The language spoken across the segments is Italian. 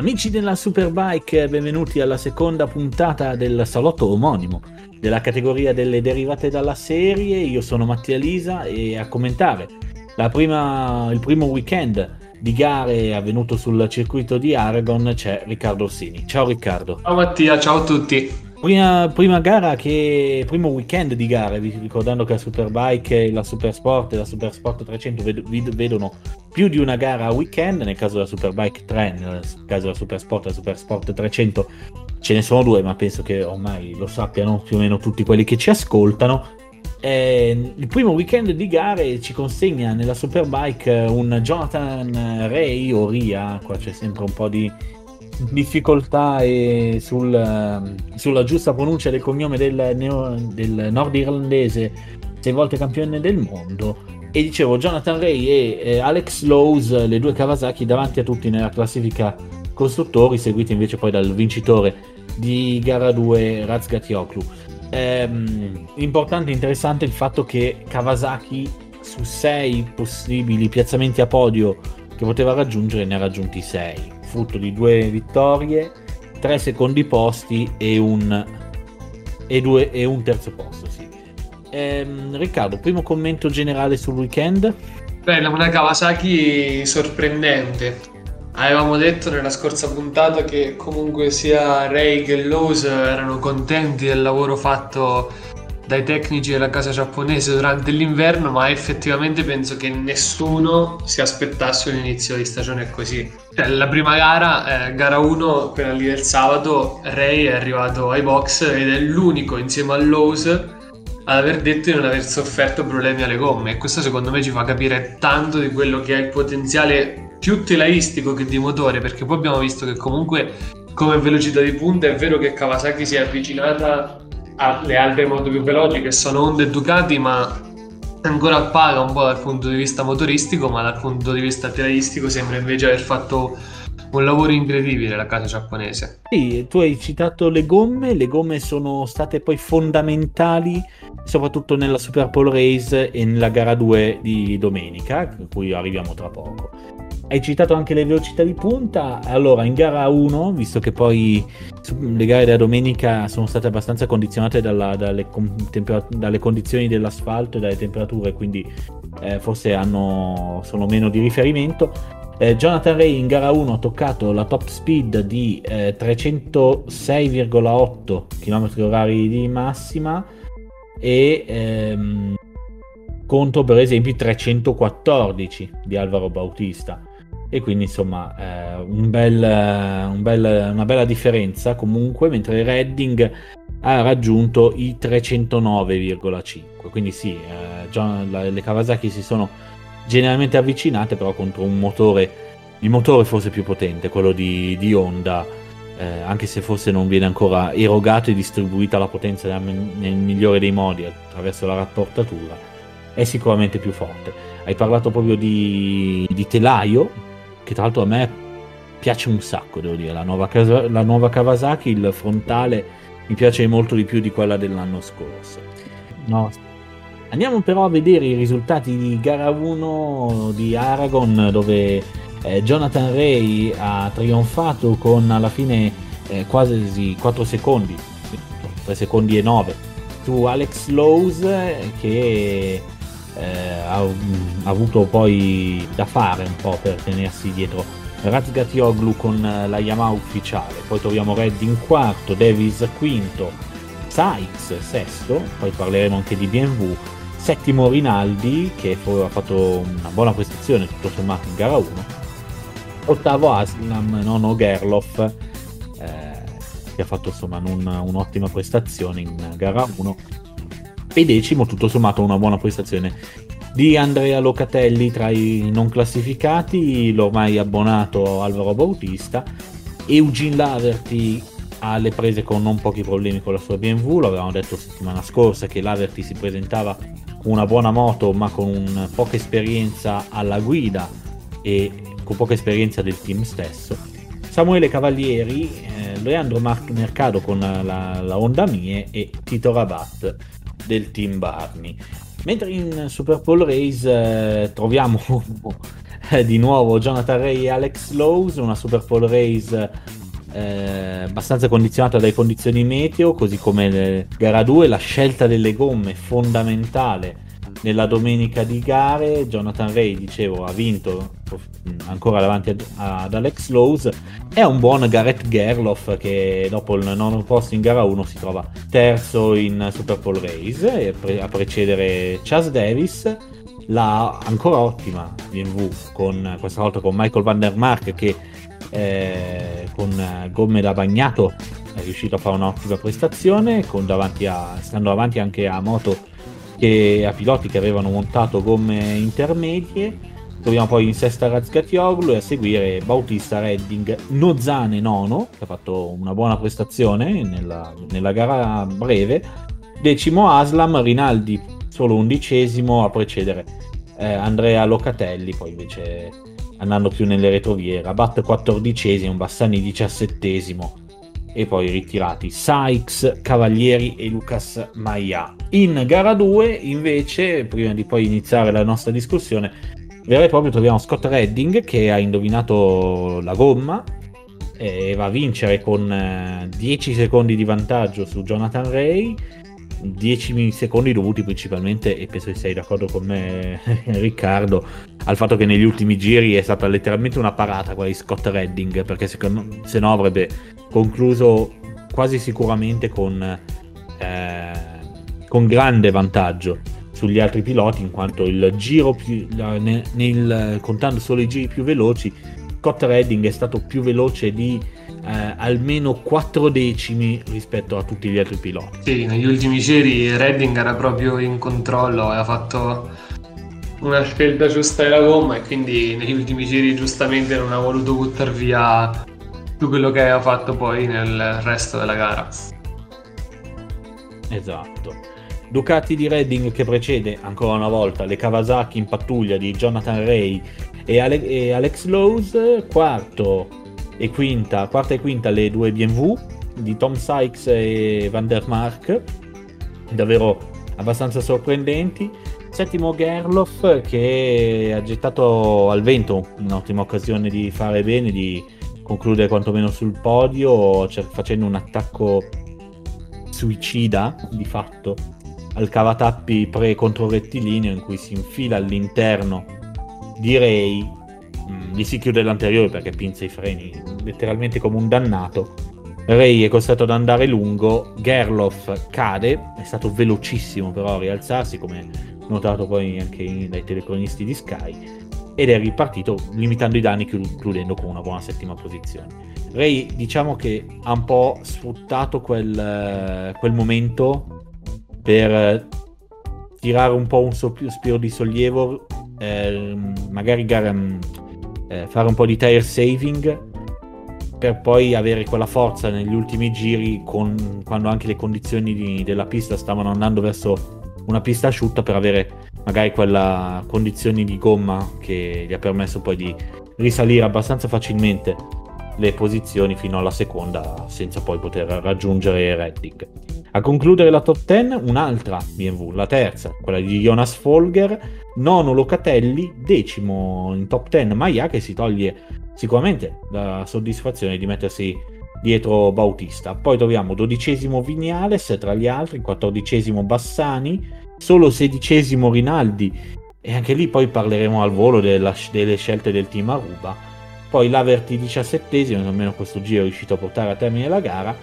Amici della Superbike, benvenuti alla seconda puntata del salotto omonimo della categoria delle derivate dalla serie. Io sono Mattia Lisa e a commentare prima, il primo weekend di gare avvenuto sul circuito di Aragon c'è Riccardo Orsini. Ciao Riccardo. Ciao Mattia, ciao a tutti. Prima, prima, gara che primo weekend di gare, ricordando che la Superbike la Supersport e la Supersport 300 ved- vedono più di una gara a weekend, nel caso della Superbike 3, nel caso della Supersport e la Supersport 300 ce ne sono due, ma penso che ormai lo sappiano più o meno tutti quelli che ci ascoltano. Eh, il primo weekend di gare ci consegna nella Superbike un Jonathan Ray o Ria, qua c'è sempre un po' di difficoltà sul, ehm, sulla giusta pronuncia del cognome del, neo, del nordirlandese, sei volte campione del mondo. E dicevo, Jonathan Ray e eh, Alex Lowe's, le due Kawasaki davanti a tutti nella classifica costruttori, seguiti invece poi dal vincitore di gara 2, Razgatioglu. Ehm, importante e interessante il fatto che Kawasaki su sei possibili piazzamenti a podio che poteva raggiungere ne ha raggiunti 6 frutto di due vittorie, tre secondi posti e un, e due, e un terzo posto. Sì. Ehm, Riccardo, primo commento generale sul weekend? Beh, una Kawasaki sorprendente. Avevamo detto nella scorsa puntata che comunque sia Ray che Lowe's erano contenti del lavoro fatto dai tecnici della casa giapponese durante l'inverno, ma effettivamente penso che nessuno si aspettasse un inizio di stagione così. Cioè, la prima gara, eh, gara 1, quella lì del sabato, Ray è arrivato ai box ed è l'unico insieme a Lowe's ad aver detto di non aver sofferto problemi alle gomme e questo secondo me ci fa capire tanto di quello che è il potenziale più telaistico che di motore perché poi abbiamo visto che comunque come velocità di punta è vero che Kawasaki si è avvicinata alle altre moto più veloci che sono Honda e Ducati, ma ancora paga un po' dal punto di vista motoristico, ma dal punto di vista telaistico sembra invece aver fatto un lavoro incredibile la casa giapponese. Sì, tu hai citato le gomme, le gomme sono state poi fondamentali soprattutto nella Super Pole Race e nella gara 2 di domenica, a cui arriviamo tra poco. Hai citato anche le velocità di punta, allora in gara 1, visto che poi le gare della domenica sono state abbastanza condizionate dalla, dalle, temperat- dalle, condizioni dell'asfalto e dalle temperature, quindi eh, forse hanno, sono meno di riferimento, eh, Jonathan Ray in gara 1 ha toccato la top speed di eh, 306,8 km/h di massima e ehm, contro per esempio i 314 di Alvaro Bautista e quindi insomma eh, un bel, un bel, una bella differenza comunque mentre Redding ha raggiunto i 309,5 quindi sì eh, già, le Kawasaki si sono generalmente avvicinate però contro un motore il motore forse più potente quello di, di Honda eh, anche se forse non viene ancora erogato e distribuita la potenza nel migliore dei modi attraverso la rapportatura è sicuramente più forte. Hai parlato proprio di, di telaio che tra l'altro a me piace un sacco, devo dire, la nuova, la nuova Kawasaki, il frontale mi piace molto di più di quella dell'anno scorso. No. Andiamo però a vedere i risultati di gara 1 di Aragon dove eh, Jonathan Ray ha trionfato con alla fine eh, quasi 4 secondi, 3 secondi e 9 su Alex Lowe's che ha, avuto poi da fare un po' per tenersi dietro. Razgatioglu con la Yamaha ufficiale, poi troviamo Red in quarto, Davis quinto, Sykes sesto, poi parleremo anche di BMW, settimo Rinaldi che ha fatto una buona prestazione tutto sommato in gara 1, ottavo Aslam, nono Gerloff eh, che ha fatto insomma un, un'ottima prestazione in gara 1 e decimo tutto sommato una buona prestazione di Andrea Locatelli tra i non classificati, l'ormai abbonato Alvaro Bautista, Eugene Laverty alle prese con non pochi problemi con la sua BMW, l'avevamo detto settimana scorsa che Laverty si presentava con una buona moto ma con poca esperienza alla guida e con poca esperienza del team stesso. Samuele Cavalieri, eh, Leandro Mar- Mercado con la, la Honda Mie e Tito Rabat del team Barney. Mentre in Super Bowl Race eh, troviamo di nuovo Jonathan Ray e Alex Lowe's, una Super Pole Race eh, abbastanza condizionata dalle condizioni meteo, così come gara 2, la scelta delle gomme fondamentale nella domenica di gare. Jonathan Ray, dicevo, ha vinto ancora davanti ad, ad Alex Lowe's. È un buon Gareth Gerloff che dopo il nono posto in gara 1 si trova terzo in Super Bowl Race a precedere Chas Davis la ancora ottima BMW con questa volta con Michael Van der Mark che eh, con gomme da bagnato è riuscito a fare un'ottima prestazione davanti a, stando davanti anche a moto che a piloti che avevano montato gomme intermedie troviamo poi in sesta Razgatioglu e a seguire Bautista Redding Nozane nono che ha fatto una buona prestazione nella, nella gara breve decimo Aslam Rinaldi solo undicesimo a precedere eh, Andrea Locatelli poi invece andando più nelle retrovie, Rabat 14 Bassani 17 e poi ritirati Sykes, Cavalieri e Lucas Maia. In gara 2 invece, prima di poi iniziare la nostra discussione, vero e proprio troviamo Scott Redding che ha indovinato la gomma e va a vincere con 10 eh, secondi di vantaggio su Jonathan Ray 10 secondi dovuti principalmente, e penso che sei d'accordo con me Riccardo, al fatto che negli ultimi giri è stata letteralmente una parata quella di Scott Redding, perché secondo, se no avrebbe concluso quasi sicuramente con, eh, con grande vantaggio sugli altri piloti, in quanto il giro più, nel, nel, contando solo i giri più veloci, Scott Redding è stato più veloce di eh, almeno 4 decimi rispetto a tutti gli altri piloti. Sì, negli ultimi giri Redding era proprio in controllo ha fatto una scelta giusta della gomma e quindi negli ultimi giri giustamente non ha voluto buttare via tutto quello che aveva fatto poi nel resto della gara. Esatto. Ducati di Redding che precede ancora una volta le Kawasaki in pattuglia di Jonathan Ray e, Ale- e Alex Lowe's, quarto e quinta, quarta e quinta le due BMW di Tom Sykes e Van der Mark, davvero abbastanza sorprendenti. Settimo Gerloff che ha gettato al vento un'ottima occasione di fare bene, di concludere quantomeno sul podio, facendo un attacco suicida di fatto al cavatappi pre-contro rettilineo in cui si infila all'interno di Ray Mm, gli si chiude l'anteriore perché pinza i freni letteralmente come un dannato. Ray è costretto ad andare lungo, Gerloff cade, è stato velocissimo però a rialzarsi come notato poi anche dai telecronisti di Sky ed è ripartito limitando i danni chiudendo con una buona settima posizione. Ray diciamo che ha un po' sfruttato quel, quel momento per tirare un po' un sospiro di sollievo, eh, magari gara, eh, fare un po' di tire saving per poi avere quella forza negli ultimi giri con, quando anche le condizioni di, della pista stavano andando verso una pista asciutta per avere magari quella condizioni di gomma che gli ha permesso poi di risalire abbastanza facilmente le posizioni fino alla seconda senza poi poter raggiungere Redding. A concludere la top 10 un'altra BMW, la terza, quella di Jonas Folger, nono Locatelli, decimo in top 10 Maia che si toglie sicuramente la soddisfazione di mettersi dietro Bautista. Poi troviamo dodicesimo Vignales tra gli altri, quattordicesimo Bassani, solo sedicesimo Rinaldi e anche lì poi parleremo al volo della, delle scelte del team Aruba. Poi l'Averti diciassettesimo, almeno questo giro è riuscito a portare a termine la gara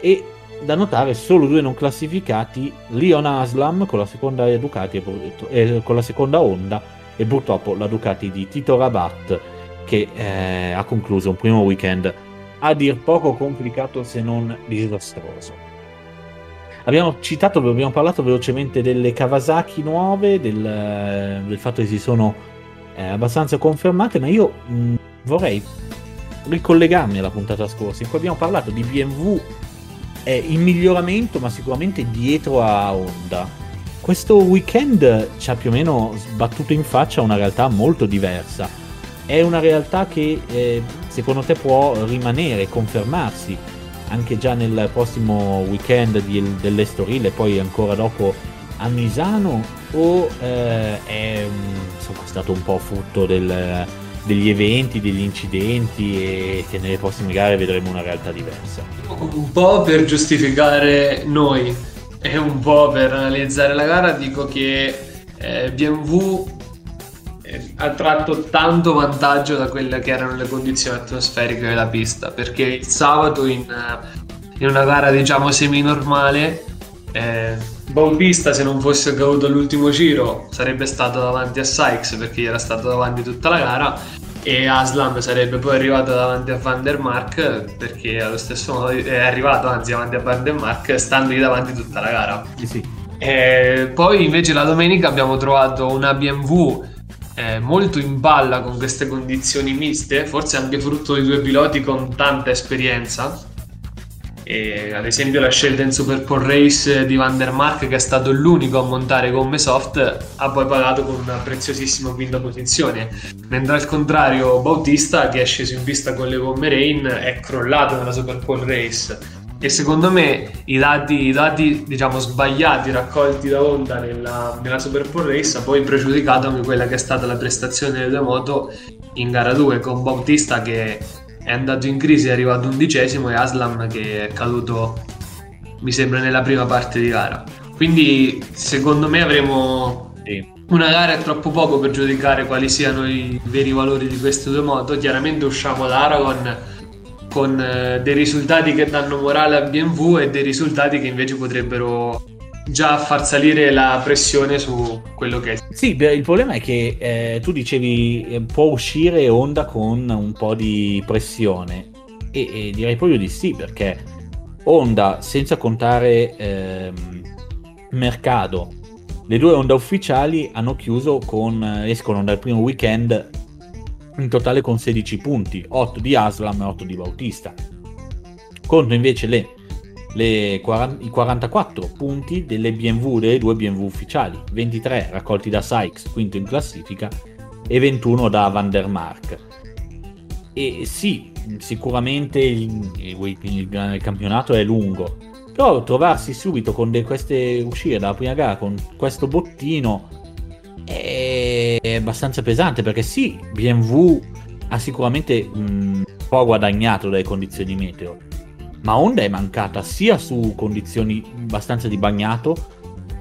e da notare solo due non classificati, Leon Aslam con la seconda Ducati e, e con la seconda Honda e purtroppo la Ducati di Tito Rabat che eh, ha concluso un primo weekend a dir poco complicato se non disastroso. Abbiamo citato, abbiamo parlato velocemente delle Kawasaki nuove, del, del fatto che si sono eh, abbastanza confermate, ma io mh, vorrei ricollegarmi alla puntata scorsa in cui abbiamo parlato di BMW è in miglioramento, ma sicuramente dietro a Honda. Questo weekend ci ha più o meno sbattuto in faccia una realtà molto diversa. È una realtà che eh, secondo te può rimanere, confermarsi anche già nel prossimo weekend di, dell'Estoril e poi ancora dopo a Misano o eh, è insomma, stato un po' frutto del, degli eventi, degli incidenti e che nelle prossime gare vedremo una realtà diversa. Un po' per giustificare noi e un po' per analizzare la gara dico che eh, BMW eh, ha tratto tanto vantaggio da quelle che erano le condizioni atmosferiche della pista perché il sabato in, in una gara diciamo semi normale eh, Bautista se non fosse caduto all'ultimo giro sarebbe stato davanti a Sykes perché era stato davanti tutta la gara e Aslam sarebbe poi arrivato davanti a Van der Mark perché allo stesso modo è arrivato anzi davanti a Van der Mark standogli davanti tutta la gara sì, sì. E poi invece la domenica abbiamo trovato una BMW eh, molto in palla con queste condizioni miste forse anche frutto di due piloti con tanta esperienza e, ad esempio la scelta in Super Pole Race di Van der Mark che è stato l'unico a montare gomme soft ha poi pagato con una preziosissima quinta posizione. Mentre al contrario Bautista che è sceso in pista con le gomme Rain è crollato nella Super Pole Race. E secondo me i dati, i dati diciamo sbagliati raccolti da Honda nella, nella Super Pole Race ha poi pregiudicato anche quella che è stata la prestazione delle due moto in gara 2 con Bautista che è andato in crisi, è arrivato undicesimo e Aslam che è caduto, mi sembra, nella prima parte di gara. Quindi secondo me avremo sì. una gara troppo poco per giudicare quali siano i veri valori di queste due moto. Chiaramente usciamo da Aragon con eh, dei risultati che danno morale a BMW e dei risultati che invece potrebbero già far salire la pressione su quello che è. Sì, il problema è che eh, tu dicevi eh, può uscire Honda con un po' di pressione e, e, direi proprio di sì perché Honda senza contare ehm, Mercado le due Honda ufficiali hanno chiuso con escono dal primo weekend in totale con 16 punti 8 di Aslam e 8 di Bautista contro invece le le, i 44 punti delle BMW, delle due BMW ufficiali, 23 raccolti da Sykes, quinto in classifica, e 21 da Van der Mark. E sì, sicuramente il, il, il campionato è lungo, però trovarsi subito con de, queste uscire dalla prima gara con questo bottino è abbastanza pesante perché sì, BMW ha sicuramente un po' guadagnato dalle condizioni meteo ma Honda è mancata sia su condizioni abbastanza di bagnato,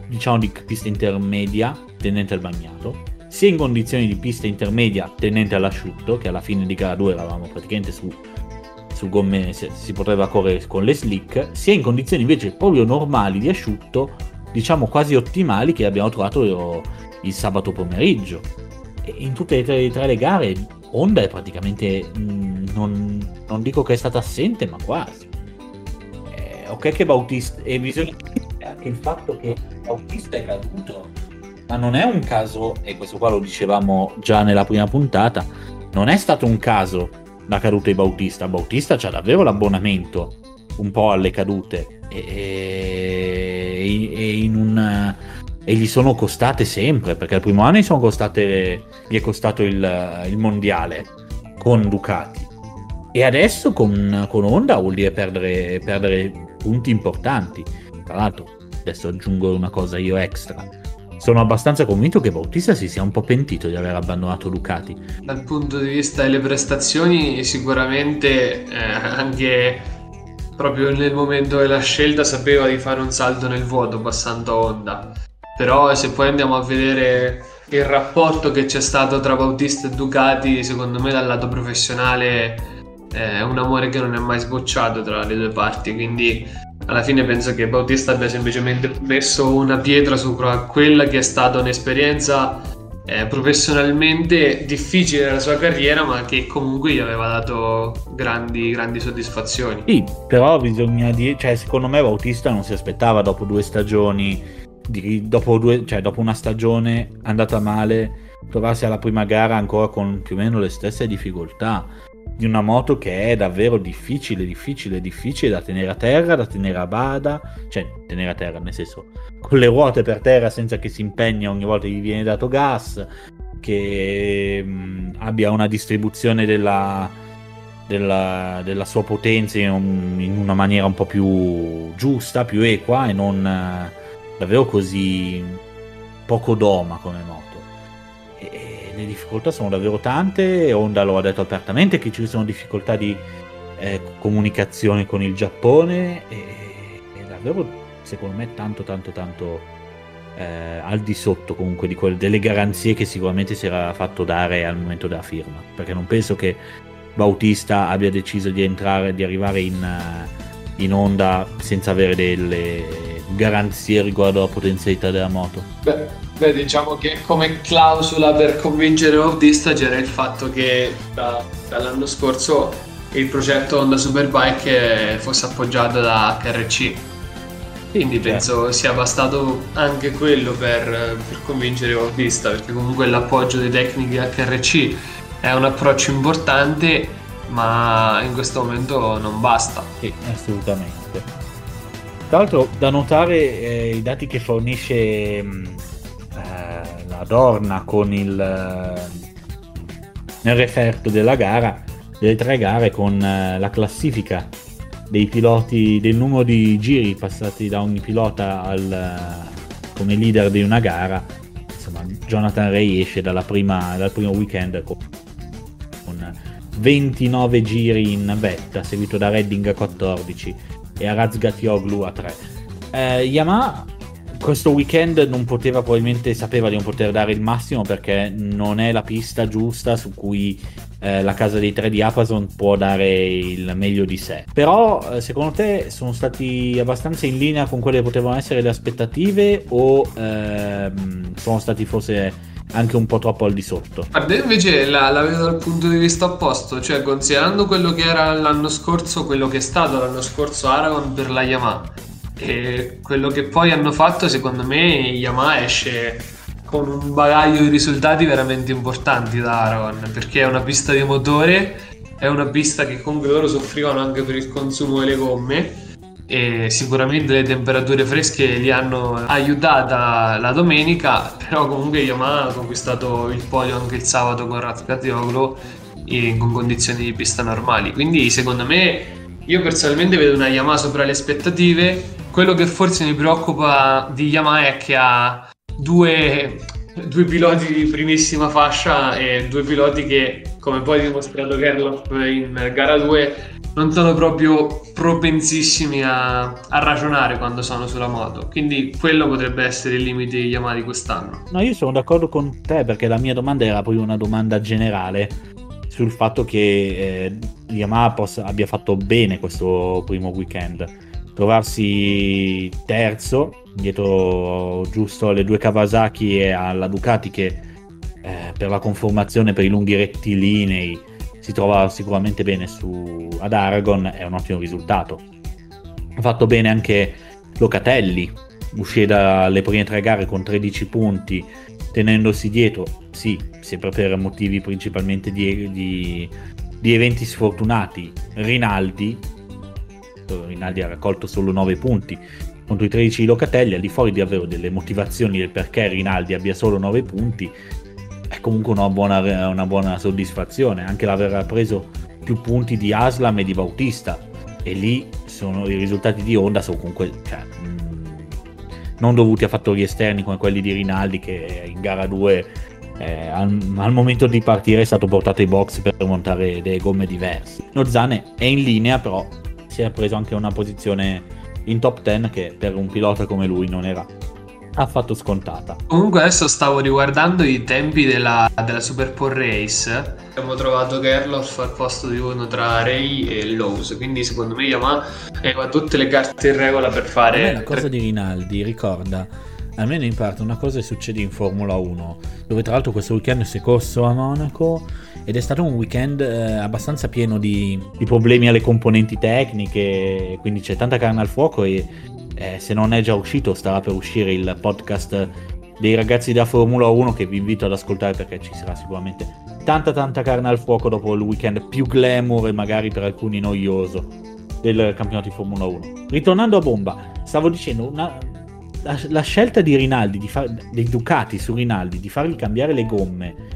diciamo di pista intermedia tendente al bagnato, sia in condizioni di pista intermedia tendente all'asciutto, che alla fine di gara 2 eravamo praticamente su, su gomme, si poteva correre con le slick, sia in condizioni invece proprio normali di asciutto, diciamo quasi ottimali che abbiamo trovato il sabato pomeriggio. E in tutte e tre, tre le gare Honda è praticamente, mh, mm, non, non dico che è stata assente, ma quasi ok che Bautista e bisogna anche il fatto che Bautista è caduto ma non è un caso e questo qua lo dicevamo già nella prima puntata non è stato un caso la caduta di Bautista. Bautista c'ha davvero l'abbonamento un po' alle cadute e, e, e in un e gli sono costate sempre perché il primo anno gli, costate, gli è costato il, il mondiale con Ducati. E adesso con, con Honda vuol dire perdere, perdere punti importanti. Tra l'altro, adesso aggiungo una cosa io extra. Sono abbastanza convinto che Bautista si sia un po' pentito di aver abbandonato Ducati. Dal punto di vista delle prestazioni, sicuramente eh, anche proprio nel momento della scelta sapeva di fare un salto nel vuoto passando a Honda. Però se poi andiamo a vedere il rapporto che c'è stato tra Bautista e Ducati, secondo me dal lato professionale è un amore che non è mai sbocciato tra le due parti, quindi alla fine penso che Bautista abbia semplicemente messo una pietra sopra quella che è stata un'esperienza eh, professionalmente difficile nella sua carriera, ma che comunque gli aveva dato grandi, grandi soddisfazioni. Sì, però bisogna dire, cioè secondo me Bautista non si aspettava dopo due stagioni, di, dopo, due, cioè, dopo una stagione andata male, trovarsi alla prima gara ancora con più o meno le stesse difficoltà di una moto che è davvero difficile, difficile, difficile da tenere a terra, da tenere a bada, cioè tenere a terra nel senso con le ruote per terra senza che si impegna ogni volta che gli viene dato gas, che mh, mm, abbia una distribuzione della, della, della sua potenza in, in, una maniera un po' più giusta, più equa e non uh, davvero così poco doma come moto le difficoltà sono davvero tante, Honda lo ha detto apertamente che ci sono difficoltà di eh, comunicazione con il Giappone e, e davvero secondo me tanto tanto tanto eh, al di sotto comunque di quelle, delle garanzie che sicuramente si era fatto dare al momento della firma. Perché non penso che Bautista abbia deciso di entrare di arrivare in, uh, in onda senza avere delle garanzie riguardo alla potenzialità della moto beh, beh diciamo che come clausola per convincere Bautista c'era il fatto che da, dall'anno scorso il progetto Honda Superbike fosse appoggiato da HRC quindi penso sia bastato anche quello per, per convincere Bautista, perché comunque l'appoggio dei tecnici HRC è un approccio importante, ma in questo momento non basta. Sì, assolutamente. Tra l'altro da notare eh, i dati che fornisce mh, eh, la Dorna con il, eh, nel referto della gara, delle tre gare con eh, la classifica dei piloti, del numero di giri passati da ogni pilota al, come leader di una gara. Insomma, Jonathan Ray esce prima, dal primo weekend con 29 giri in vetta, seguito da Redding a 14 e a Razgatioglu a 3. Eh, Yamaha questo weekend non poteva probabilmente sapeva di non poter dare il massimo perché non è la pista giusta su cui eh, la casa dei tre di Amazon può dare il meglio di sé. Però eh, secondo te sono stati abbastanza in linea con quelle che potevano essere le aspettative o ehm, sono stati forse anche un po' troppo al di sotto. Guarda, invece la, la, vedo dal punto di vista opposto, cioè considerando quello che era l'anno scorso, quello che è stato l'anno scorso Aragon per la Yamaha e quello che poi hanno fatto, secondo me, Yamaha esce con un bagaglio di risultati veramente importanti da Aragon perché è una pista di motore è una pista che comunque loro soffrivano anche per il consumo delle gomme e sicuramente le temperature fresche li hanno aiutata la domenica però comunque Yamaha ha conquistato il podio anche il sabato con Razgatioglu con condizioni di pista normali. Quindi secondo me io personalmente vedo una Yamaha sopra le aspettative. Quello che forse mi preoccupa di Yamaha è che ha due, due piloti di primissima fascia e due piloti che, come poi dimostrato Gerloff in gara 2, non sono proprio propensissimi a, a, ragionare quando sono sulla moto. Quindi quello potrebbe essere il limite di Yamaha di quest'anno. No, io sono d'accordo con te perché la mia domanda era poi una domanda generale sul fatto che eh, Yamaha possa, abbia fatto bene questo primo weekend trovarsi terzo, dietro giusto alle due Kawasaki e alla Ducati che eh, per la conformazione, per i lunghi rettilinei si trova sicuramente bene su, ad Aragon, è un ottimo risultato. Ha fatto bene anche Locatelli, uscì dalle prime tre gare con 13 punti, tenendosi dietro, sì, sempre per motivi principalmente di, di, di eventi sfortunati, Rinaldi Rinaldi ha raccolto solo 9 punti. Contro i 13 di Locatelli, al di fuori di avere delle motivazioni del perché Rinaldi abbia solo 9 punti, è comunque una buona, una buona soddisfazione, anche l'aver preso più punti di Aslam e di Bautista, e lì sono i risultati di Honda sono comunque cioè, mh, non dovuti a fattori esterni come quelli di Rinaldi che in gara 2 eh, al, al, momento di partire è stato portato ai box per montare delle gomme diverse. Nozane è in linea però si è preso anche una posizione in top 10 che per un pilota come lui non era affatto scontata. Comunque adesso stavo riguardando i tempi della, della Super Pole Race. Abbiamo trovato Gerloff al posto di uno tra Ray e Lowe's, quindi secondo me Yamaha aveva tutte le carte in regola per fare... La cosa di Rinaldi ricorda almeno in parte una cosa che succede in Formula 1, dove tra l'altro questo weekend si è corso a Monaco ed è stato un weekend eh, abbastanza pieno di, di, problemi alle componenti tecniche, quindi c'è tanta carne al fuoco e eh, se non è già uscito starà per uscire il podcast dei ragazzi da Formula 1 che vi invito ad ascoltare perché ci sarà sicuramente tanta tanta carne al fuoco dopo il weekend più glamour e magari per alcuni noioso del campionato di Formula 1. Ritornando a bomba, stavo dicendo una, la, scelta di Rinaldi, di far, dei Ducati su Rinaldi, di fargli cambiare le gomme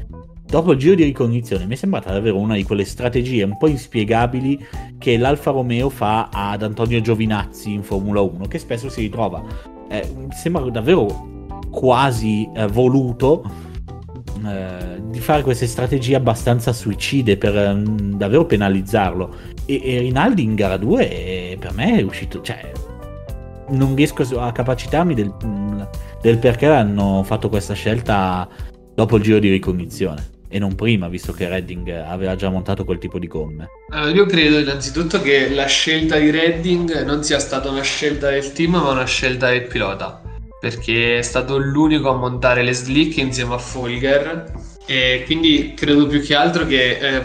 dopo il giro di ricognizione mi è sembrata davvero una di quelle strategie un po' inspiegabili che l'Alfa Romeo fa ad Antonio Giovinazzi in Formula 1, che spesso si ritrova. Eh, sembra davvero quasi eh, voluto eh, di fare queste strategie abbastanza suicide per eh, davvero penalizzarlo. E, e, Rinaldi in gara 2 eh, per me è uscito, cioè non riesco a capacitarmi del, del perché hanno fatto questa scelta dopo il giro di ricognizione e non prima, visto che Redding aveva già montato quel tipo di gomme? Allora, io credo innanzitutto che la scelta di Redding non sia stata una scelta del team, ma una scelta del pilota, perché è stato l'unico a montare le slick insieme a Folger e quindi credo più che altro che eh,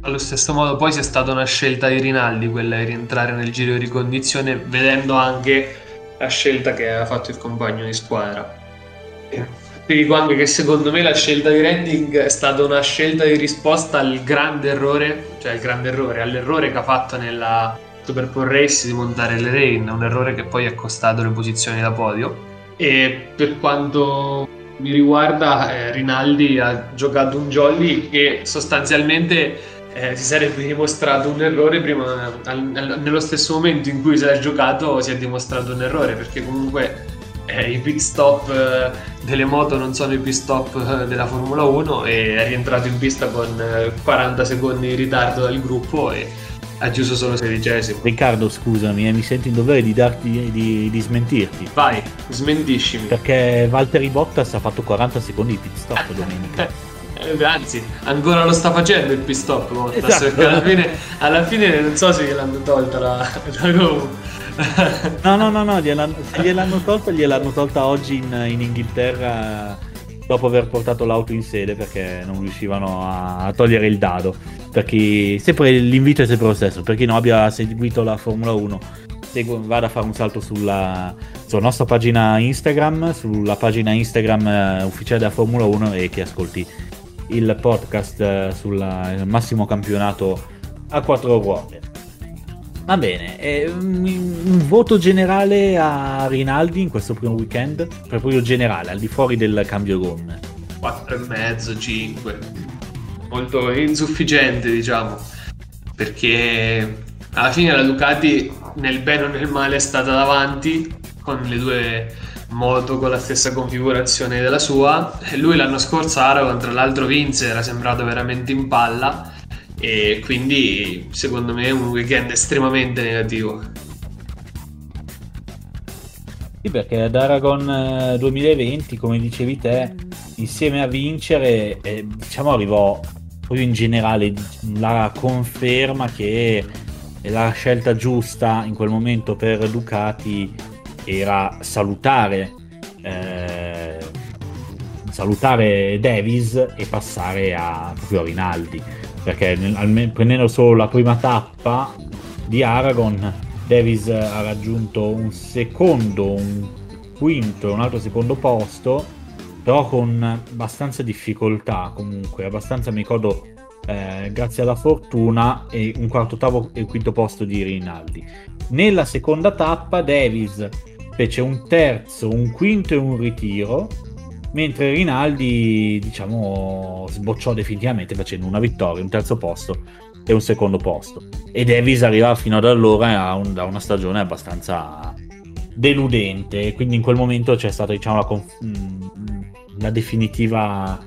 allo stesso modo poi sia stata una scelta di Rinaldi quella di rientrare nel giro di ricognizione, vedendo anche la scelta che aveva fatto il compagno di squadra. Ti dico anche che secondo me la scelta di Redding è stata una scelta di risposta al grande errore, cioè al grande errore, all'errore che ha fatto nella Super Bowl Race di montare le Rain, un errore che poi ha costato le posizioni da podio. E per quanto mi riguarda, eh, Rinaldi ha giocato un jolly che sostanzialmente eh, si sarebbe dimostrato un errore prima, al, al, nello stesso momento in cui si è giocato si è dimostrato un errore perché comunque eh, i pit stop eh, delle moto non sono i pit stop eh, della Formula 1 e è rientrato in pista con 40 eh, secondi di ritardo dal gruppo e ha chiuso solo sedicesimo. Riccardo, scusami, eh, mi sento in dovere di, darti, di, di smentirti. Vai, smentiscimi. Perché Valtteri Bottas ha fatto 40 secondi di pit stop domenica. Anzi, ancora lo sta facendo il pit stop Bottas, esatto. perché alla fine, alla fine non so se gliel'hanno tolta la, la no, no, no, no, gliel'hanno, gliel'hanno tolta, gliel'hanno tolta oggi in, in, Inghilterra dopo aver portato l'auto in sede perché non riuscivano a, togliere il dado. Perché sempre, l'invito è sempre lo stesso, per chi non abbia seguito la Formula 1, segu- vada a fare un salto sulla, sulla, nostra pagina Instagram, sulla pagina Instagram uh, ufficiale della Formula 1 e che ascolti il podcast uh, sul massimo campionato a quattro ruote. Va bene, eh, un, voto generale a Rinaldi in questo primo weekend, proprio generale, al di fuori del cambio gomme. 4,5, 5. Molto insufficiente, diciamo, perché alla fine la Ducati nel bene o nel male è stata davanti con le due moto con la stessa configurazione della sua. Lui l'anno scorso Aragon, tra l'altro, vinse, era sembrato veramente in palla e quindi secondo me è un weekend estremamente negativo. Sì, perché ad Aragon 2020, eh, come dicevi te, insieme a vincere, eh, diciamo arrivò proprio in generale la conferma che la scelta giusta in quel momento per Ducati era salutare eh, salutare Davis e passare a, proprio a Rinaldi perché nel, prendendo solo la prima tappa di Aragon Davis ha raggiunto un secondo, un quinto e un altro secondo posto però con abbastanza difficoltà comunque, abbastanza mi ricordo eh, grazie alla fortuna e un quarto ottavo e un quinto posto di Rinaldi. Nella seconda tappa Davis fece un terzo, un quinto e un ritiro mentre Rinaldi diciamo sbocciò definitivamente facendo una vittoria, un terzo posto e un secondo posto. E Davis arriva fino ad allora a, un, a una stagione abbastanza deludente. Quindi in quel momento c'è stata diciamo la, conf- mm, la definitiva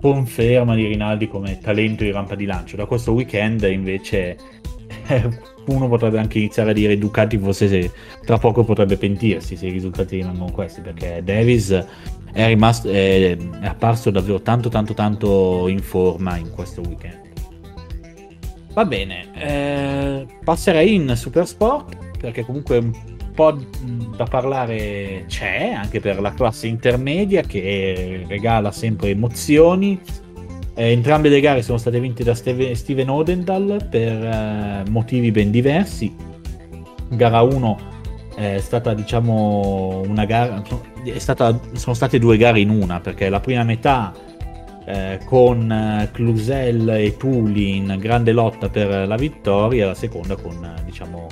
conferma di Rinaldi come talento di rampa di lancio. Da questo weekend invece uno potrebbe anche iniziare a dire Ducati forse se, tra poco potrebbe pentirsi se i risultati rimangono questi perché Davis è, rimasto, è, è apparso davvero tanto tanto tanto in forma in questo weekend. Va bene, eh, passerei in Super Sport perché comunque un po' da parlare c'è anche per la classe intermedia che regala sempre emozioni. Eh, entrambe le gare sono state vinte da Steve, Steven Odendal per eh, motivi ben diversi. Gara 1 è stata diciamo una gara stata, sono state due gare in una perché la prima metà eh, con eh, Clusel e Tuli in grande lotta per la vittoria la seconda con diciamo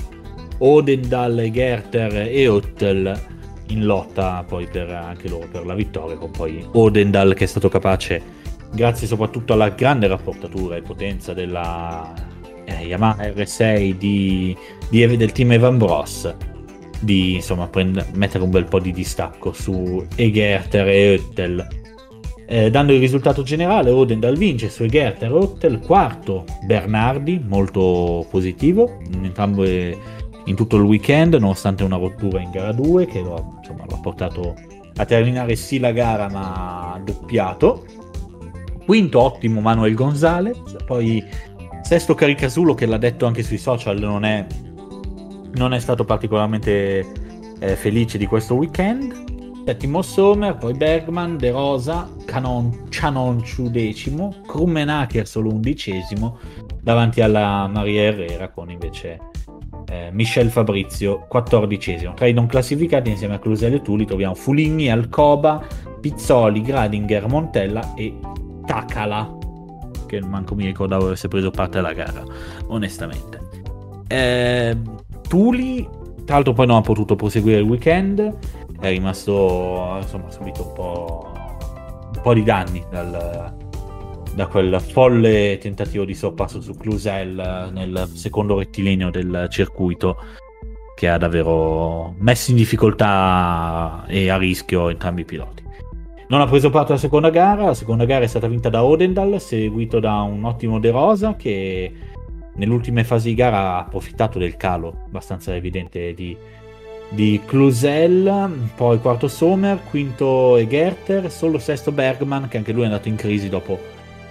Odendal, Gerter e Ottel in lotta poi per anche loro per la vittoria con poi Odendal che è stato capace grazie soprattutto alla grande rapportatura e potenza della eh, Yamaha R6 di, di, del team Evan Bros di insomma prend- mettere un bel po' di distacco su Egerter e Oettel Eh, dando il risultato generale, Odendal vince su Egert e Rottel, quarto Bernardi, molto positivo, in entrambe in tutto il weekend, nonostante una rottura in gara 2 che lo, insomma, lo ha portato a terminare sì la gara ma doppiato. Quinto ottimo Manuel Gonzalez, poi sesto Caricasulo che l'ha detto anche sui social non è, non è stato particolarmente eh, felice di questo weekend. Settimo Sommer, poi Bergman, De Rosa, Canon, Cianonciu decimo, Krummenacher solo undicesimo, davanti alla Maria Herrera con invece eh, Michel Fabrizio quattordicesimo. Tra i non classificati insieme a Clusel e Tuli troviamo Fuligni, Alcoba, Pizzoli, Gradinger, Montella e Takala, che manco mi ricordavo avesse preso parte alla gara, onestamente. Eh, Tuli, tra l'altro poi non ha potuto proseguire il weekend, è rimasto, insomma, subito un po', un po' di danni dal, da quel folle tentativo di sorpasso su Clusel nel secondo rettilineo del circuito che ha davvero messo in difficoltà e a rischio entrambi i piloti. Non ha preso parte alla seconda gara, la seconda gara è stata vinta da Odendal, seguito da un ottimo De Rosa che nelle ultime fasi di gara ha approfittato del calo abbastanza evidente di, di Clusel, poi quarto Sommer, quinto Egerter, solo sesto Bergman che anche lui è andato in crisi dopo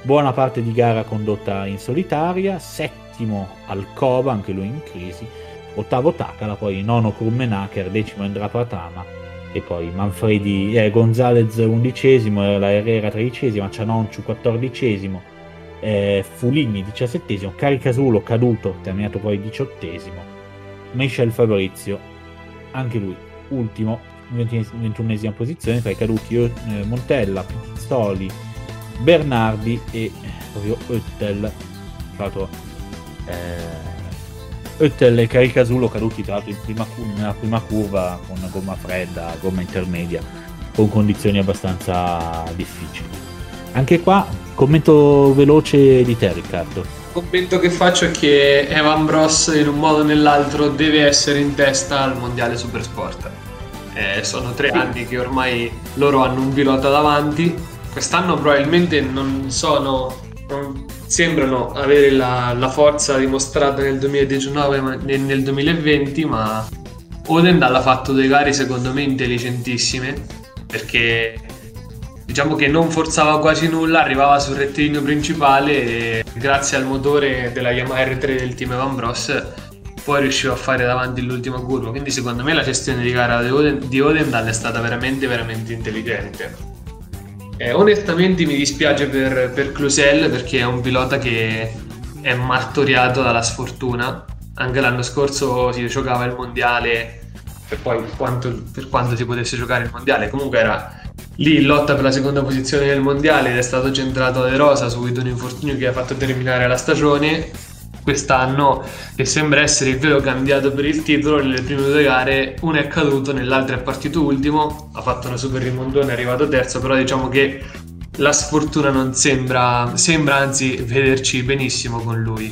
buona parte di gara condotta in solitaria, settimo Alcova, anche lui in crisi, ottavo Takala, poi nono Krummenacher, decimo Endra Pratama e poi Manfredi, eh, Gonzalez undicesimo, la Herrera tredicesima, Cianonciu quattordicesimo, eh, Fulini diciassettesimo, Caricasulo caduto, terminato poi diciottesimo, Michel Fabrizio, anche lui ultimo, ventunesima posizione tra i caduti eh, Montella, Pizzoli, Bernardi e proprio Oettel. Tra l'altro, eh, Oettel e Caricasulo caduti tra l'altro prima, nella prima curva con gomma fredda, gomma intermedia, con condizioni abbastanza difficili. Anche qua, commento veloce di te, Riccardo. Il commento che faccio è che Evan Bros in un modo o nell'altro deve essere in testa al mondiale Supersport. Eh, sono tre anni che ormai loro hanno un pilota davanti quest'anno probabilmente non sono sembrano avere la, la, forza dimostrata nel 2019 ma nel, nel 2020 ma Odendal ha fatto delle gare secondo me intelligentissime perché diciamo che non forzava quasi nulla arrivava sul rettilineo principale e grazie al motore della Yamaha R3 del team Evan Bros poi riusciva a fare davanti l'ultima curva quindi secondo me la gestione di gara di Odendal è stata veramente veramente intelligente eh, onestamente mi dispiace per, per Clusel perché è un pilota che è martoriato dalla sfortuna. Anche l'anno scorso si giocava il mondiale per poi quanto, per quanto si potesse giocare il mondiale. Comunque era lì in lotta per la seconda posizione nel mondiale ed è stato centrato De Rosa subito un infortunio che ha fatto terminare la stagione quest'anno che sembra essere il vero candidato per il titolo nelle prime due gare. Uno è caduto nell'altra è partito ultimo. Ha fatto una super rimondone è arrivato terzo però diciamo che la sfortuna non sembra sembra anzi vederci benissimo con lui.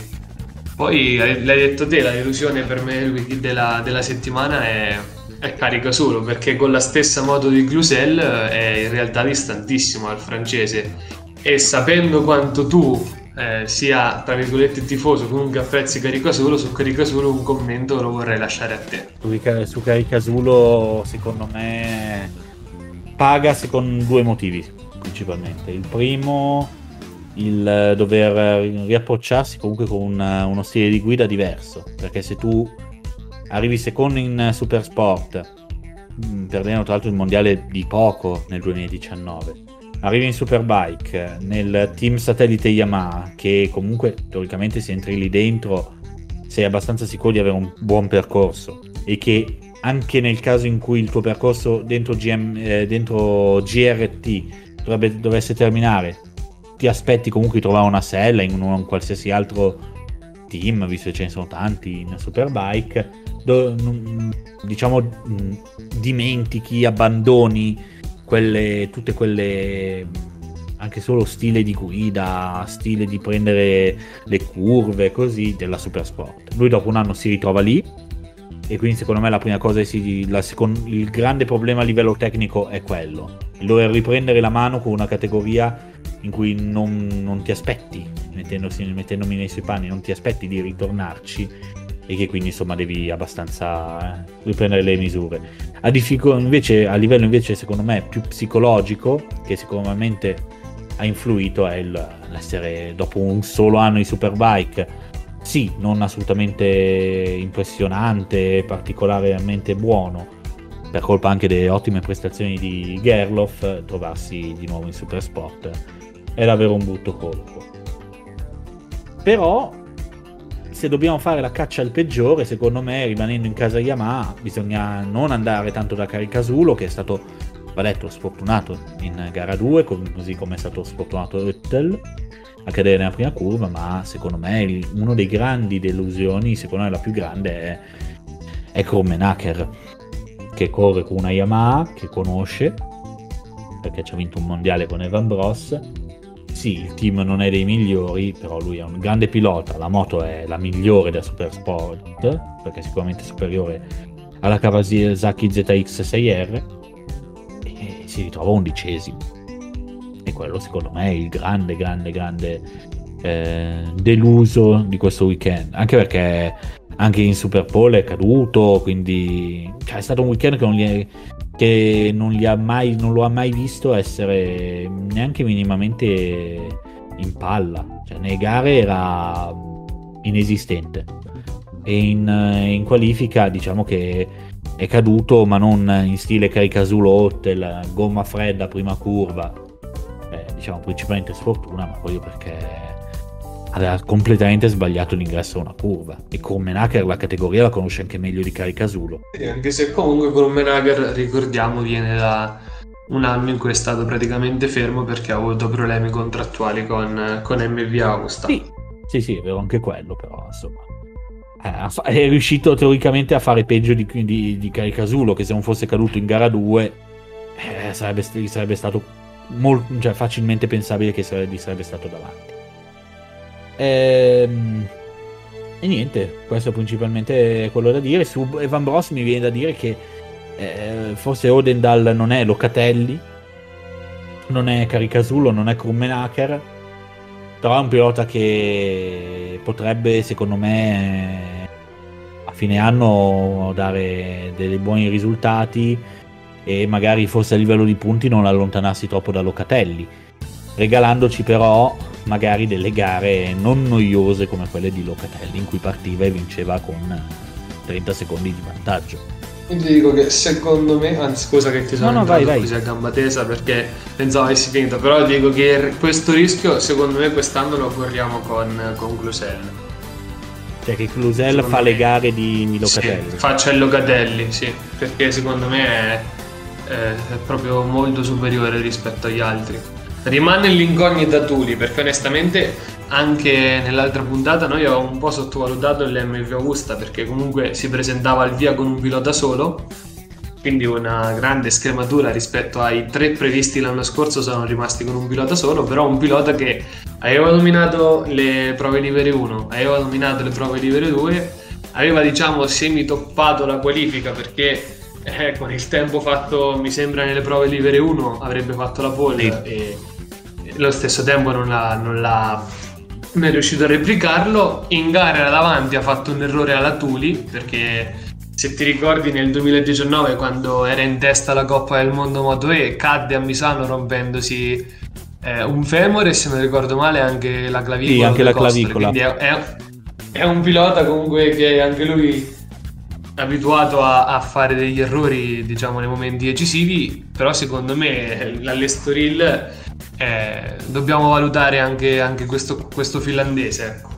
Poi l'hai detto te la delusione per me della, della settimana è, è carica solo perché con la stessa moto di Clusel è in realtà distantissimo al francese. E sapendo quanto tu eh, sia tra virgolette tifoso comunque apprezzi Caricasulo su Caricasulo un commento lo vorrei lasciare a te. Su Caricasulo secondo me paga con due motivi principalmente. Il primo il dover riapprocciarsi comunque con un, uno stile di guida diverso. Perché se tu arrivi secondo in Super Sport mm, perdendo tra l'altro il mondiale di poco nel 2019 arrivi in Superbike nel team satellite Yamaha, che comunque teoricamente se entri lì dentro sei abbastanza sicuro di avere un buon percorso. E che anche nel caso in cui il tuo percorso dentro, GM, eh, dentro GRT dovrebbe, dovesse terminare, ti aspetti comunque di trovare una sella in un, un qualsiasi altro team, visto che ce ne sono tanti in Superbike, do, diciamo dimentichi, abbandoni quelle, tutte quelle anche solo stile di guida, stile di prendere le curve così della Supersport. Lui dopo un anno si ritrova lì e quindi secondo me la prima cosa è sì, la second- il grande problema a livello tecnico è quello, il dover riprendere la mano con una categoria in cui non, non ti aspetti, mettendomi nei suoi panni, non ti aspetti di ritornarci e che quindi insomma devi abbastanza eh, riprendere le misure. A, diffico- invece, a livello invece secondo me più psicologico, che sicuramente ha influito, è il, l'essere dopo un solo anno di Superbike sì, non assolutamente impressionante, particolarmente buono, per colpa anche delle ottime prestazioni di Gerloff, trovarsi di nuovo in Supersport è davvero un brutto colpo. Però, se dobbiamo fare la caccia al peggiore, secondo me, rimanendo in casa Yamaha, bisogna non andare tanto da Caricasulo, che è stato, va detto, sfortunato in gara 2, così come è stato sfortunato Rüttel a cadere nella prima curva, ma secondo me uno dei grandi delusioni, secondo me la più grande è, è Krummenacher, che corre con una Yamaha che conosce, perché ci ha vinto un mondiale con Evan Bros. Sì, il team non è dei migliori, però lui è un grande pilota, la moto è la migliore da Super Sport, perché è sicuramente superiore alla Kawasaki ZX6R, e si ritrova undicesimo e quello secondo me è il grande, grande, grande eh, deluso di questo weekend. Anche perché anche in Super Bowl è caduto, quindi cioè, è stato un weekend che non, è, che non, mai, non lo ha mai visto essere neanche minimamente in palla. Cioè, nelle gare era inesistente. E in, in qualifica diciamo che è caduto, ma non in stile Caricasulo Hotel, gomma fredda prima curva, diciamo principalmente sfortuna, ma poi perché aveva completamente sbagliato l'ingresso a una curva e Krummenacher la categoria la conosce anche meglio di Caricasulo. Sì, anche se comunque Krummenacher, ricordiamo, viene da un anno in cui è stato praticamente fermo perché ha avuto problemi contrattuali con, con MV Augusta. Sì, sì, sì, è vero anche quello, però insomma eh, è riuscito teoricamente a fare peggio di, di, di Caricasulo che se non fosse caduto in gara 2 eh, sarebbe, sarebbe stato molto, cioè, facilmente pensabile che sarebbe, sarebbe stato davanti. Ehm, e niente, questo è principalmente quello da dire. Su Evan Bros mi viene da dire che eh, forse Odendal non è Locatelli, non è Caricasulo, non è Krummenacher, però è un pilota che potrebbe, secondo me, a fine anno dare dei buoni risultati e magari forse a livello di punti non allontanarsi troppo da Locatelli, regalandoci però magari delle gare non noiose come quelle di Locatelli in cui partiva e vinceva con 30 secondi di vantaggio. Quindi dico che secondo me, anzi scusa che ti sono no, no, vai, vai. così a gamba tesa perché pensavo avessi finito, però dico che questo rischio secondo me quest'anno lo corriamo con, con Clusel. Cioè che Clusel fa me... le gare di Locatelli. Sì, faccia il Locatelli, sì, perché secondo me è è proprio molto superiore rispetto agli altri. Rimane l'incognita Tuli perché onestamente anche nell'altra puntata noi avevamo un po' sottovalutato l'MV Augusta perché comunque si presentava al via con un pilota solo quindi una grande scrematura rispetto ai tre previsti l'anno scorso sono rimasti con un pilota solo però un pilota che aveva dominato le prove libere 1 aveva dominato le prove libere 2 aveva diciamo semi toppato la qualifica perché eh, con il tempo fatto, mi sembra, nelle prove libere 1 avrebbe fatto la pole sì. e lo stesso tempo non, l'ha, non, l'ha, non è riuscito a replicarlo. In gara era davanti, ha fatto un errore alla Tuli perché se ti ricordi nel 2019 quando era in testa la Coppa del Mondo Moto E cadde a Misano rompendosi eh, un femore e se non ricordo male anche la clavicola. Sì, anche la clavicola. Quindi è, è, è un pilota comunque che anche lui abituato a, a, fare degli errori, diciamo, nei momenti decisivi, però secondo me l'Allestoril eh, dobbiamo valutare anche, anche questo, questo, finlandese. Ecco.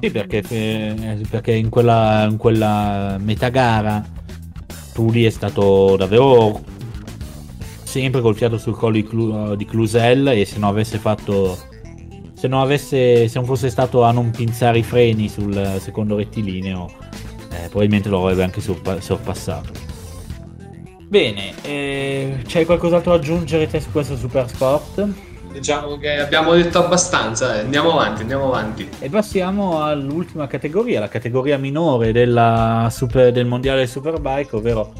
Sì, perché, eh, perché in, quella, in quella metà gara Tuli è stato davvero sempre col fiato sul collo di, Clu, di Clusel e se non avesse fatto se non, avesse, se non fosse stato a non pinzare i freni sul secondo rettilineo eh, probabilmente lo avrebbe anche sorpa- sorpassato. Bene, eh, c'è qualcos'altro da aggiungere te su questo Super Sport? Diciamo che abbiamo detto abbastanza, eh. andiamo avanti, andiamo avanti. E passiamo all'ultima categoria, la categoria minore super, del mondiale Superbike, ovvero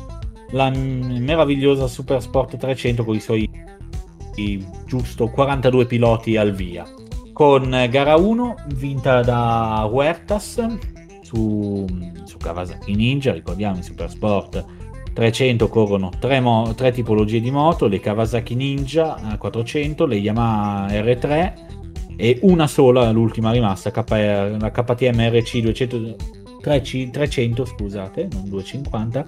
la meravigliosa Super Sport 300 con i suoi giusto 42 piloti al via. Con gara 1 vinta da Huertas su, su Kawasaki Ninja, ricordiamo in Super Sport 300 corrono tre, mo- tre tipologie di moto, le Kawasaki Ninja 400, le Yamaha R3 e una sola, l'ultima rimasta, la KTM RC 200, 300, scusate, non 250,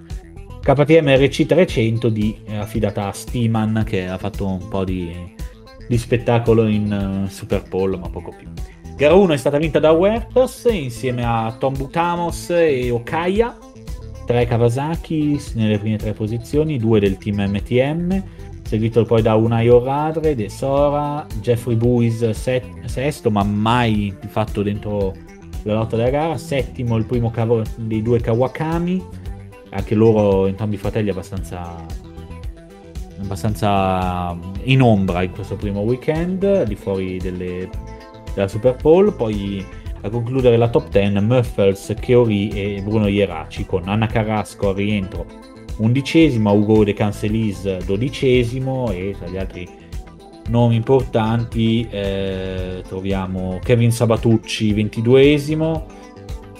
KTM RC 300 di, eh, affidata a Steeman che ha fatto un po' di, di spettacolo in uh, Super Pole, ma poco più. Gara 1 è stata vinta da Huertas insieme a Tom Butamos e Okaya tre Kawasaki nelle prime tre posizioni, due del team MTM, seguito poi da Unai Orradre, De Sora, Jeffrey Buis set- sesto, ma mai fatto dentro la lotta della gara, settimo il primo cav- dei due Kawakami, anche loro entrambi i fratelli abbastanza abbastanza in ombra in questo primo weekend, di fuori delle, della Super Bowl, poi a concludere la top 10 Muffles, Cheori e Bruno Ieraci con Anna Carrasco al rientro. Undicesimo, Ugo De Cancelis dodicesimo e tra gli altri nomi importanti eh, troviamo Kevin Sabatucci ventiduesimo,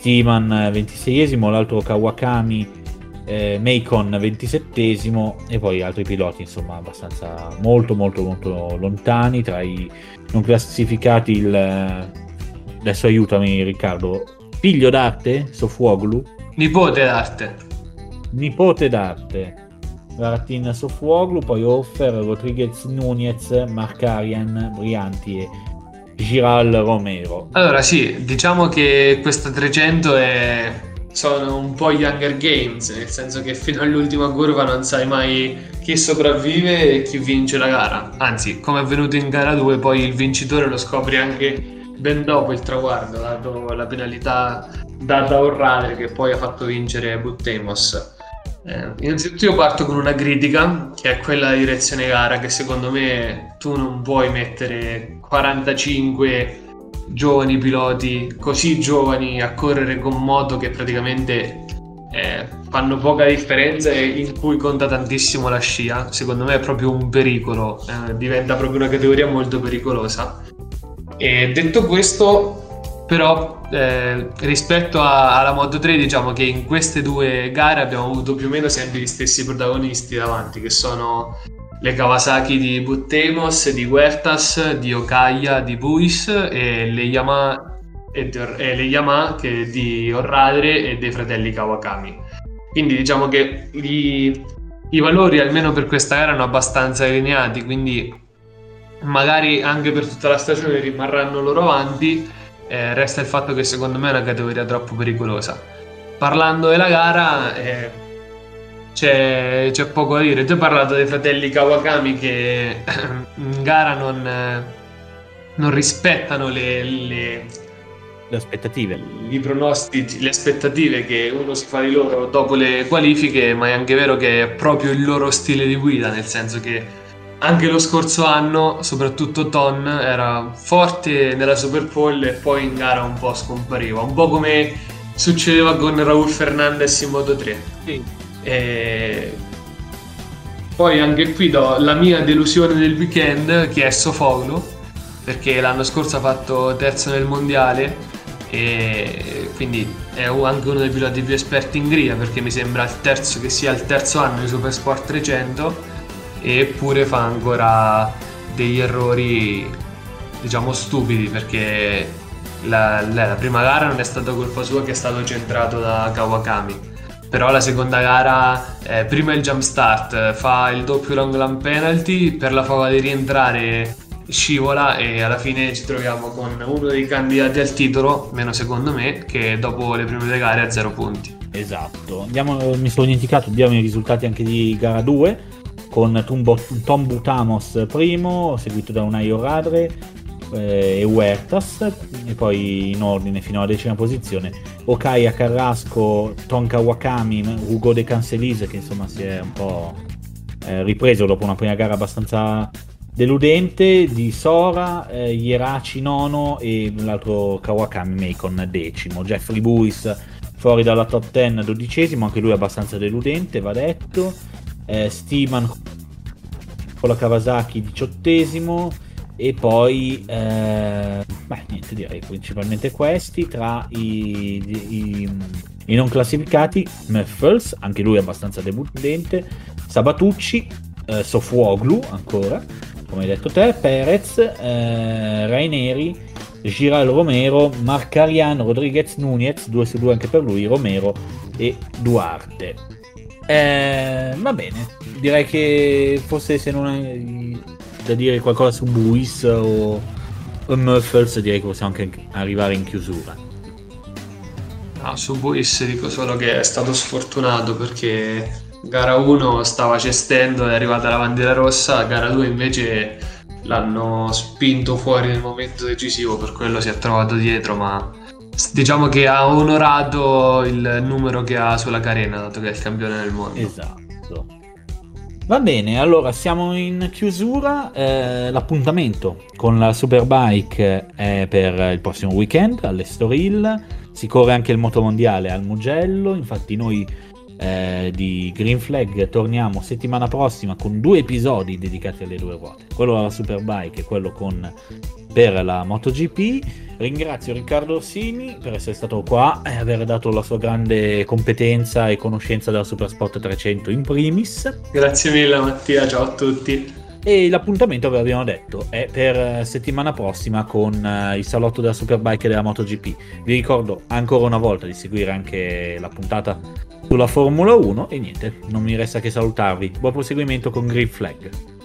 Timan ventiseiesimo, l'altro Kawakami eh, Macon ventisettesimo e poi altri piloti insomma abbastanza molto molto molto lontani tra i non classificati il adesso aiutami Riccardo, figlio d'arte, Sofuoglu? Nipote d'arte. Nipote d'arte. Martin Sofuoglu, poi Offer, Rodriguez Nunez, Markarian, Brianti e Giral Romero. Allora sì, diciamo che questa 300 è... sono un po' gli Hunger Games, nel senso che fino all'ultima curva non sai mai chi sopravvive e chi vince la gara. Anzi, come è avvenuto in gara 2, poi il vincitore lo scopri anche ben dopo il traguardo, dato la penalità data a Orrale che poi ha fatto vincere Buttemos. Eh, innanzitutto io parto con una critica, che è quella di direzione gara, che secondo me tu non puoi mettere 45 giovani piloti così giovani a correre con moto che praticamente eh, fanno poca differenza e in cui conta tantissimo la scia. Secondo me è proprio un pericolo, eh, diventa proprio una categoria molto pericolosa. E detto questo, però, eh, rispetto a, alla Moto 3, diciamo che in queste due gare abbiamo avuto più o meno sempre gli stessi protagonisti davanti, che sono le Kawasaki di Buttemos, di Huertas, di Okaya, di Buis e le Yamaha, e, le Yamaha che di Orradre e dei fratelli Kawakami. Quindi diciamo che i, i valori, almeno per questa gara, erano abbastanza allineati, quindi magari anche per tutta la stagione rimarranno loro avanti. Eh, resta il fatto che secondo me è una categoria troppo pericolosa. Parlando della gara, eh, c'è, c'è, poco da dire. Tu hai parlato dei fratelli Kawakami che in gara non, non rispettano le, le, le aspettative. I pronostici, le aspettative che uno si fa di loro dopo le qualifiche, ma è anche vero che è proprio il loro stile di guida, nel senso che anche lo scorso anno, soprattutto Ton era forte nella Super Bowl e poi in gara un po' scompariva, un po' come succedeva con Raul Fernandez in Moto 3. Sì. E... Poi anche qui do la mia delusione del weekend che è Sofoglu, perché l'anno scorso ha fatto terzo nel mondiale e quindi è anche uno dei piloti più esperti in griglia perché mi sembra il terzo, che sia il terzo anno di Super Sport 300 eppure fa ancora degli errori diciamo stupidi perché la, la, prima gara non è stata colpa sua che è stato centrato da Kawakami. Però la seconda gara eh, prima il jump start fa il doppio long run penalty per la fava di rientrare scivola e alla fine ci troviamo con uno dei candidati al titolo meno secondo me che dopo le prime due gare ha zero punti. Esatto. Andiamo, mi sono dimenticato diamo i risultati anche di gara 2 con Tom Butamos primo, seguito da Unai Radre eh, e Huertas, e poi in ordine fino alla decima posizione Okaya Carrasco, Tonka Wakami, Ugo De Cancelise che insomma si è un po' eh, ripreso dopo una prima gara abbastanza deludente di Sora, eh, Hieraci nono e l'altro Kawakami Macon decimo. Jeffrey Buis fuori dalla top 10 dodicesimo, anche lui abbastanza deludente, va detto. Eh, Steeman con la Kawasaki diciottesimo e poi eh, beh, niente direi principalmente questi tra i, i, i non classificati Muffles anche lui abbastanza deludente Sabatucci eh, Sofuoglu ancora come hai detto te Perez eh, Raineri Giral Romero Marcarian Rodriguez Nunez 2 su 2 anche per lui Romero e Duarte eh, va bene. Direi che forse se non hai da dire qualcosa su Buis o, o Muffles direi che possiamo anche arrivare in chiusura. No, su Buis dico solo che è stato sfortunato perché gara 1 stava cestendo è arrivata la bandiera rossa gara 2 invece l'hanno spinto fuori nel momento decisivo per quello si è trovato dietro ma diciamo che ha onorato il numero che ha sulla carena dato che è il campione del mondo esatto Va bene, allora siamo in chiusura. Eh, l'appuntamento con la Superbike è per il prossimo weekend all'Estoril. Si corre anche il motomondiale al Mugello. Infatti, noi eh, di Green Flag torniamo settimana prossima con due episodi dedicati alle due ruote: quello alla Superbike e quello con, per la MotoGP. Ringrazio Riccardo Orsini per essere stato qua e aver dato la sua grande competenza e conoscenza della Supersport 300 in primis. Grazie mille Mattia, ciao a tutti. E l'appuntamento, ve l'abbiamo detto, è per settimana prossima con uh, il salotto della Superbike e della MotoGP. Vi ricordo ancora una volta di seguire anche la puntata sulla Formula 1 e niente, non mi resta che salutarvi. Buon proseguimento con Green Flag.